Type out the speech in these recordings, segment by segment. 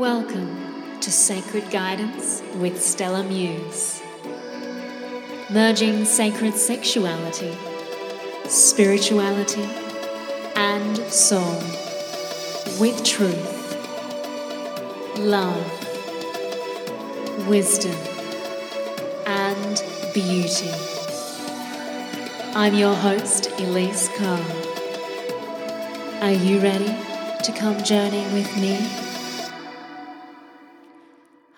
Welcome to Sacred Guidance with Stella Muse. Merging sacred sexuality, spirituality, and soul with truth, love, wisdom, and beauty. I'm your host, Elise Carr. Are you ready to come journey with me?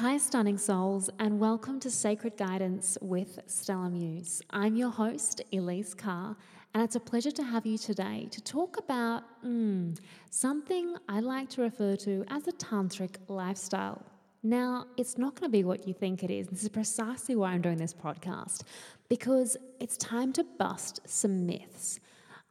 Hi, stunning souls, and welcome to Sacred Guidance with Stella Muse. I'm your host, Elise Carr, and it's a pleasure to have you today to talk about mm, something I like to refer to as a tantric lifestyle. Now, it's not going to be what you think it is. This is precisely why I'm doing this podcast, because it's time to bust some myths.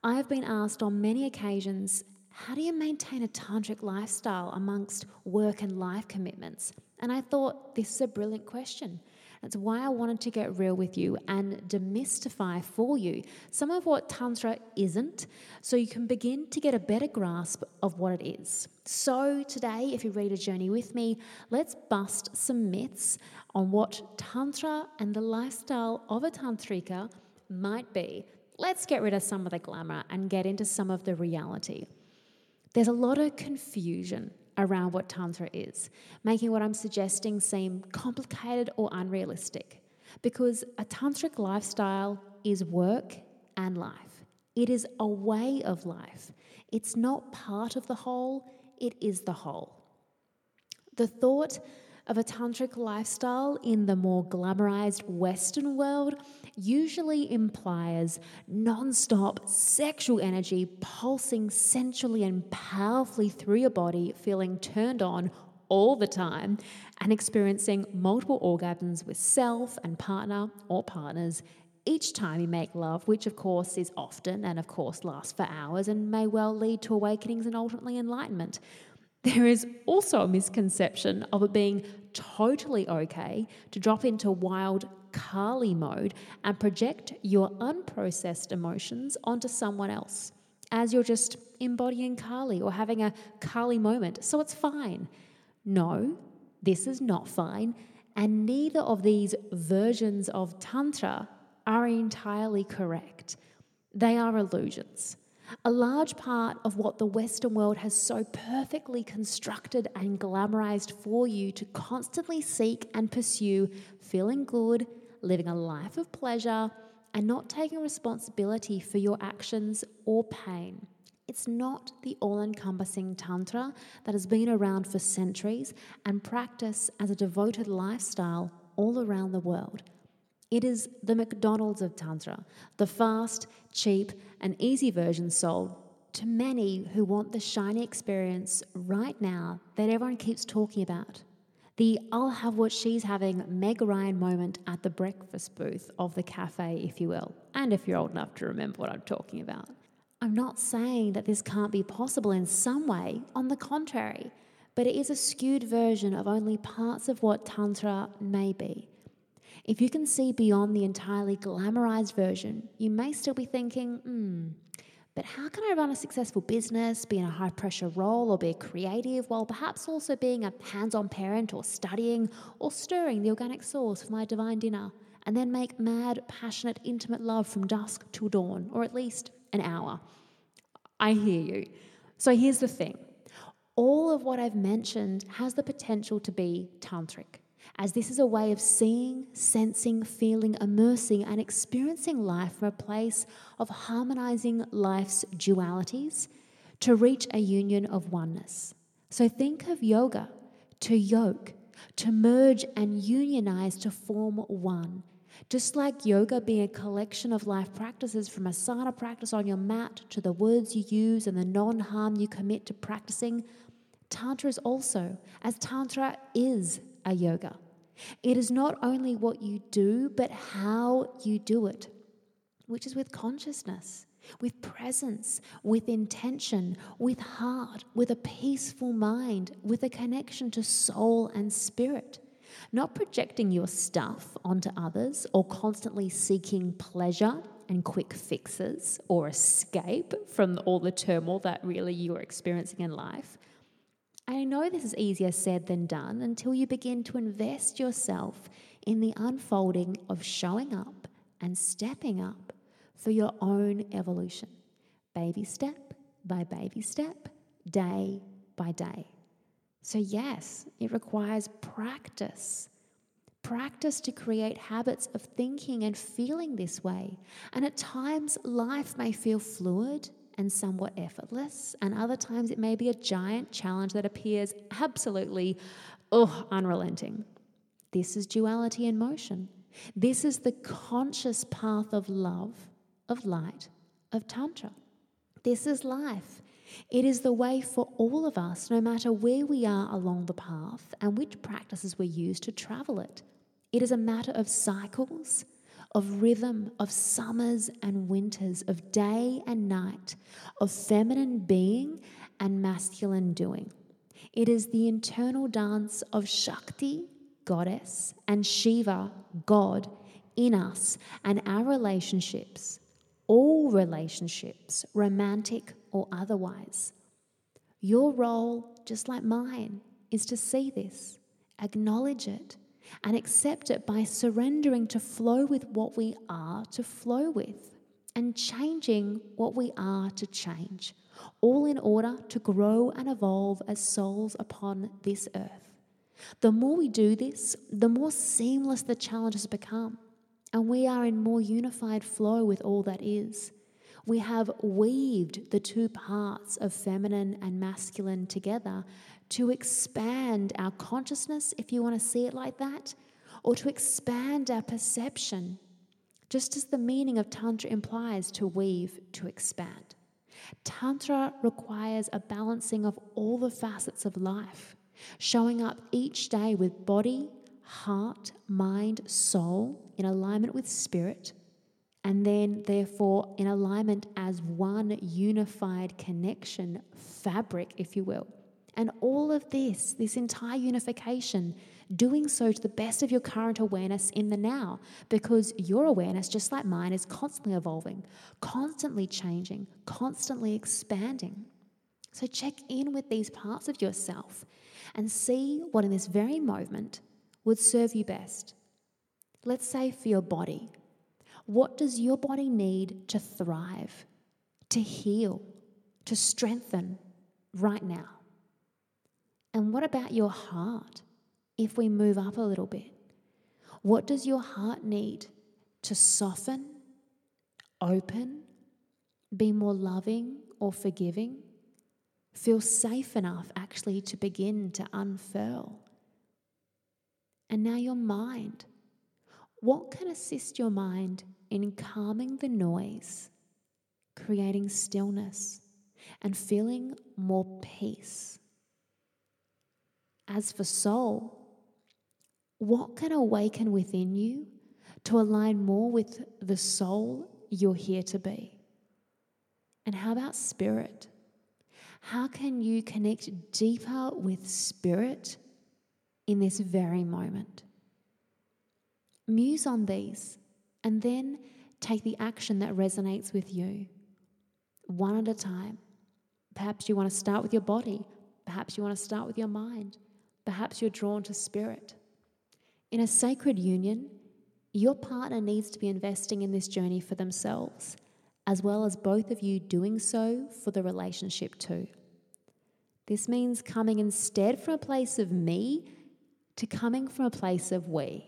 I have been asked on many occasions how do you maintain a tantric lifestyle amongst work and life commitments? And I thought this is a brilliant question. That's why I wanted to get real with you and demystify for you some of what Tantra isn't so you can begin to get a better grasp of what it is. So, today, if you read a journey with me, let's bust some myths on what Tantra and the lifestyle of a Tantrika might be. Let's get rid of some of the glamour and get into some of the reality. There's a lot of confusion around what Tantra is, making what I'm suggesting seem complicated or unrealistic. Because a Tantric lifestyle is work and life, it is a way of life. It's not part of the whole, it is the whole. The thought of a tantric lifestyle in the more glamorized Western world usually implies non stop sexual energy pulsing sensually and powerfully through your body, feeling turned on all the time, and experiencing multiple orgasms with self and partner or partners each time you make love, which of course is often and of course lasts for hours and may well lead to awakenings and ultimately enlightenment. There is also a misconception of it being totally okay to drop into wild Kali mode and project your unprocessed emotions onto someone else as you're just embodying Kali or having a Kali moment. So it's fine. No, this is not fine. And neither of these versions of Tantra are entirely correct. They are illusions. A large part of what the Western world has so perfectly constructed and glamorized for you to constantly seek and pursue feeling good, living a life of pleasure, and not taking responsibility for your actions or pain. It's not the all encompassing Tantra that has been around for centuries and practiced as a devoted lifestyle all around the world. It is the McDonald's of Tantra, the fast, cheap, and easy version sold to many who want the shiny experience right now that everyone keeps talking about. The I'll have what she's having Meg Ryan moment at the breakfast booth of the cafe, if you will, and if you're old enough to remember what I'm talking about. I'm not saying that this can't be possible in some way, on the contrary, but it is a skewed version of only parts of what Tantra may be. If you can see beyond the entirely glamorized version, you may still be thinking, hmm, but how can I run a successful business, be in a high pressure role, or be creative while perhaps also being a hands on parent or studying or stirring the organic sauce for my divine dinner, and then make mad, passionate, intimate love from dusk till dawn, or at least an hour? I hear you. So here's the thing all of what I've mentioned has the potential to be tantric as this is a way of seeing, sensing, feeling, immersing, and experiencing life from a place of harmonizing life's dualities to reach a union of oneness. So think of yoga to yoke, to merge and unionize to form one. Just like yoga being a collection of life practices from asana practice on your mat to the words you use and the non harm you commit to practicing, Tantra is also, as Tantra is a yoga. It is not only what you do, but how you do it, which is with consciousness, with presence, with intention, with heart, with a peaceful mind, with a connection to soul and spirit. Not projecting your stuff onto others or constantly seeking pleasure and quick fixes or escape from all the turmoil that really you are experiencing in life. I know this is easier said than done until you begin to invest yourself in the unfolding of showing up and stepping up for your own evolution, baby step by baby step, day by day. So, yes, it requires practice. Practice to create habits of thinking and feeling this way. And at times, life may feel fluid and somewhat effortless, and other times it may be a giant challenge that appears absolutely, oh, unrelenting. This is duality in motion. This is the conscious path of love, of light, of Tantra. This is life. It is the way for all of us, no matter where we are along the path and which practices we use to travel it. It is a matter of cycles, of rhythm, of summers and winters, of day and night, of feminine being and masculine doing. It is the internal dance of Shakti, goddess, and Shiva, God, in us and our relationships, all relationships, romantic or otherwise. Your role, just like mine, is to see this, acknowledge it, and accept it by surrendering to flow with what we are to flow with and changing what we are to change, all in order to grow and evolve as souls upon this earth. The more we do this, the more seamless the challenges become, and we are in more unified flow with all that is. We have weaved the two parts of feminine and masculine together to expand our consciousness, if you want to see it like that, or to expand our perception, just as the meaning of Tantra implies to weave, to expand. Tantra requires a balancing of all the facets of life, showing up each day with body, heart, mind, soul in alignment with spirit and then therefore in alignment as one unified connection fabric, if you will. And all of this, this entire unification, doing so to the best of your current awareness in the now, because your awareness, just like mine, is constantly evolving, constantly changing, constantly expanding. So check in with these parts of yourself and see what in this very moment would serve you best. Let's say for your body, what does your body need to thrive, to heal, to strengthen right now? And what about your heart if we move up a little bit? What does your heart need to soften, open, be more loving or forgiving? Feel safe enough actually to begin to unfurl. And now your mind. What can assist your mind in calming the noise, creating stillness, and feeling more peace. As for soul, what can awaken within you to align more with the soul you're here to be? And how about spirit? How can you connect deeper with spirit in this very moment? Muse on these and then take the action that resonates with you, one at a time. Perhaps you want to start with your body, perhaps you want to start with your mind, perhaps you're drawn to spirit. In a sacred union, your partner needs to be investing in this journey for themselves, as well as both of you doing so for the relationship too. This means coming instead from a place of me to coming from a place of we,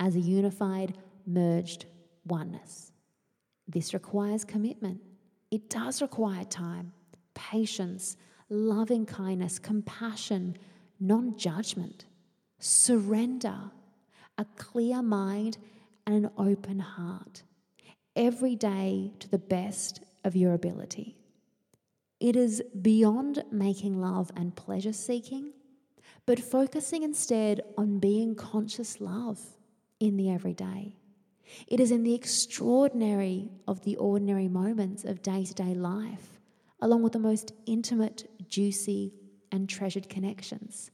as a unified, merged oneness. This requires commitment. It does require time, patience, loving kindness, compassion, non judgment, surrender, a clear mind, and an open heart every day to the best of your ability. It is beyond making love and pleasure seeking, but focusing instead on being conscious love in the everyday. It is in the extraordinary of the ordinary moments of day to day life, along with the most intimate, juicy, and treasured connections.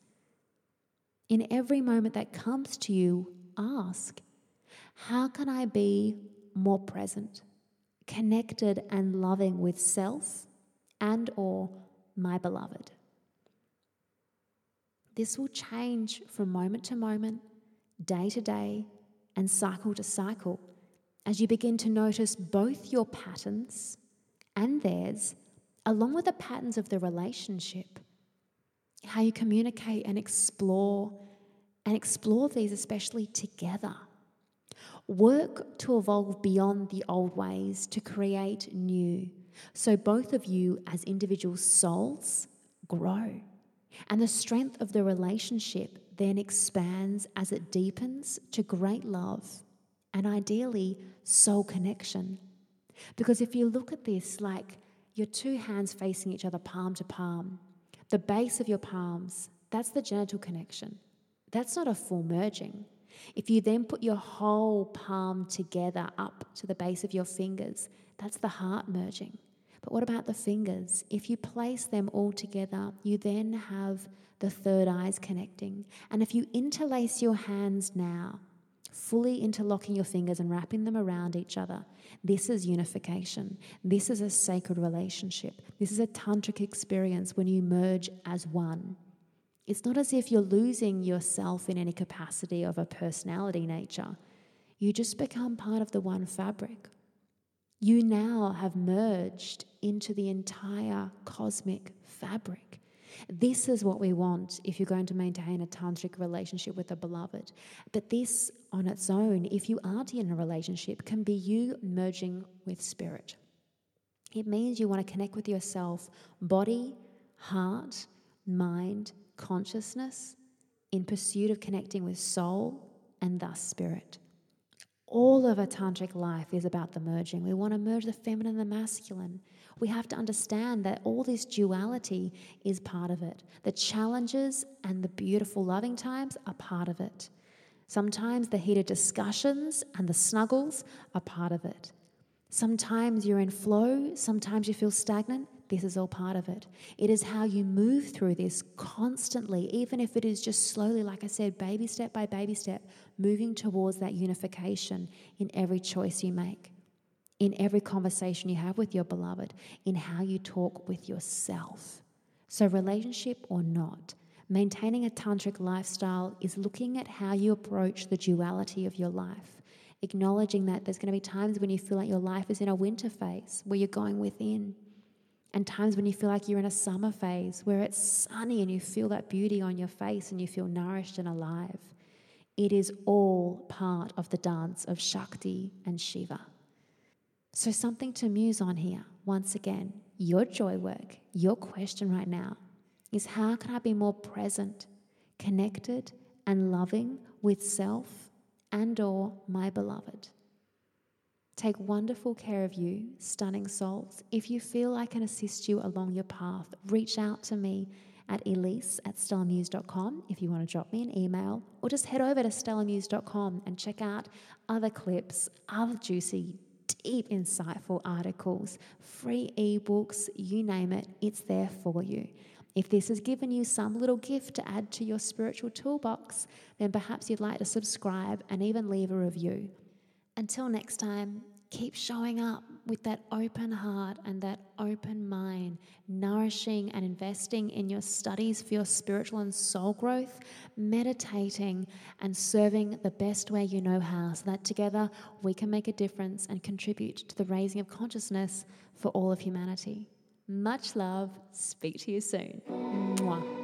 In every moment that comes to you, ask, How can I be more present, connected, and loving with self and or my beloved? This will change from moment to moment, day to day, and cycle to cycle as you begin to notice both your patterns and theirs, along with the patterns of the relationship, how you communicate and explore, and explore these especially together. Work to evolve beyond the old ways to create new, so both of you as individual souls grow. And the strength of the relationship then expands as it deepens to great love and ideally soul connection. Because if you look at this like your two hands facing each other, palm to palm, the base of your palms, that's the genital connection. That's not a full merging. If you then put your whole palm together up to the base of your fingers, that's the heart merging. But what about the fingers? If you place them all together, you then have the third eyes connecting. And if you interlace your hands now, fully interlocking your fingers and wrapping them around each other, this is unification. This is a sacred relationship. This is a tantric experience when you merge as one. It's not as if you're losing yourself in any capacity of a personality nature. You just become part of the one fabric. You now have merged into the entire cosmic fabric. This is what we want if you're going to maintain a tantric relationship with a beloved. But this on its own, if you aren't in a relationship, can be you merging with spirit. It means you want to connect with yourself, body, heart, mind, consciousness, in pursuit of connecting with soul and thus spirit all of a tantric life is about the merging. We want to merge the feminine and the masculine. We have to understand that all this duality is part of it. The challenges and the beautiful loving times are part of it. Sometimes the heated discussions and the snuggles are part of it. Sometimes you're in flow, sometimes you feel stagnant. This is all part of it. It is how you move through this constantly, even if it is just slowly, like I said, baby step by baby step, moving towards that unification in every choice you make, in every conversation you have with your beloved, in how you talk with yourself. So, relationship or not, maintaining a tantric lifestyle is looking at how you approach the duality of your life acknowledging that there's going to be times when you feel like your life is in a winter phase where you're going within and times when you feel like you're in a summer phase where it's sunny and you feel that beauty on your face and you feel nourished and alive. It is all part of the dance of Shakti and Shiva. So, something to muse on here. Once again, your joy work, your question right now is how can I be more present, connected, and loving with self and or my beloved? Take wonderful care of you, stunning souls. If you feel I can assist you along your path, reach out to me at elise at stellamuse.com if you want to drop me an email, or just head over to stellamuse.com and check out other clips, other juicy, deep, insightful articles, free ebooks, you name it, it's there for you. If this has given you some little gift to add to your spiritual toolbox, then perhaps you'd like to subscribe and even leave a review. Until next time, keep showing up with that open heart and that open mind, nourishing and investing in your studies for your spiritual and soul growth, meditating and serving the best way you know how, so that together we can make a difference and contribute to the raising of consciousness for all of humanity. Much love. Speak to you soon. Mwah.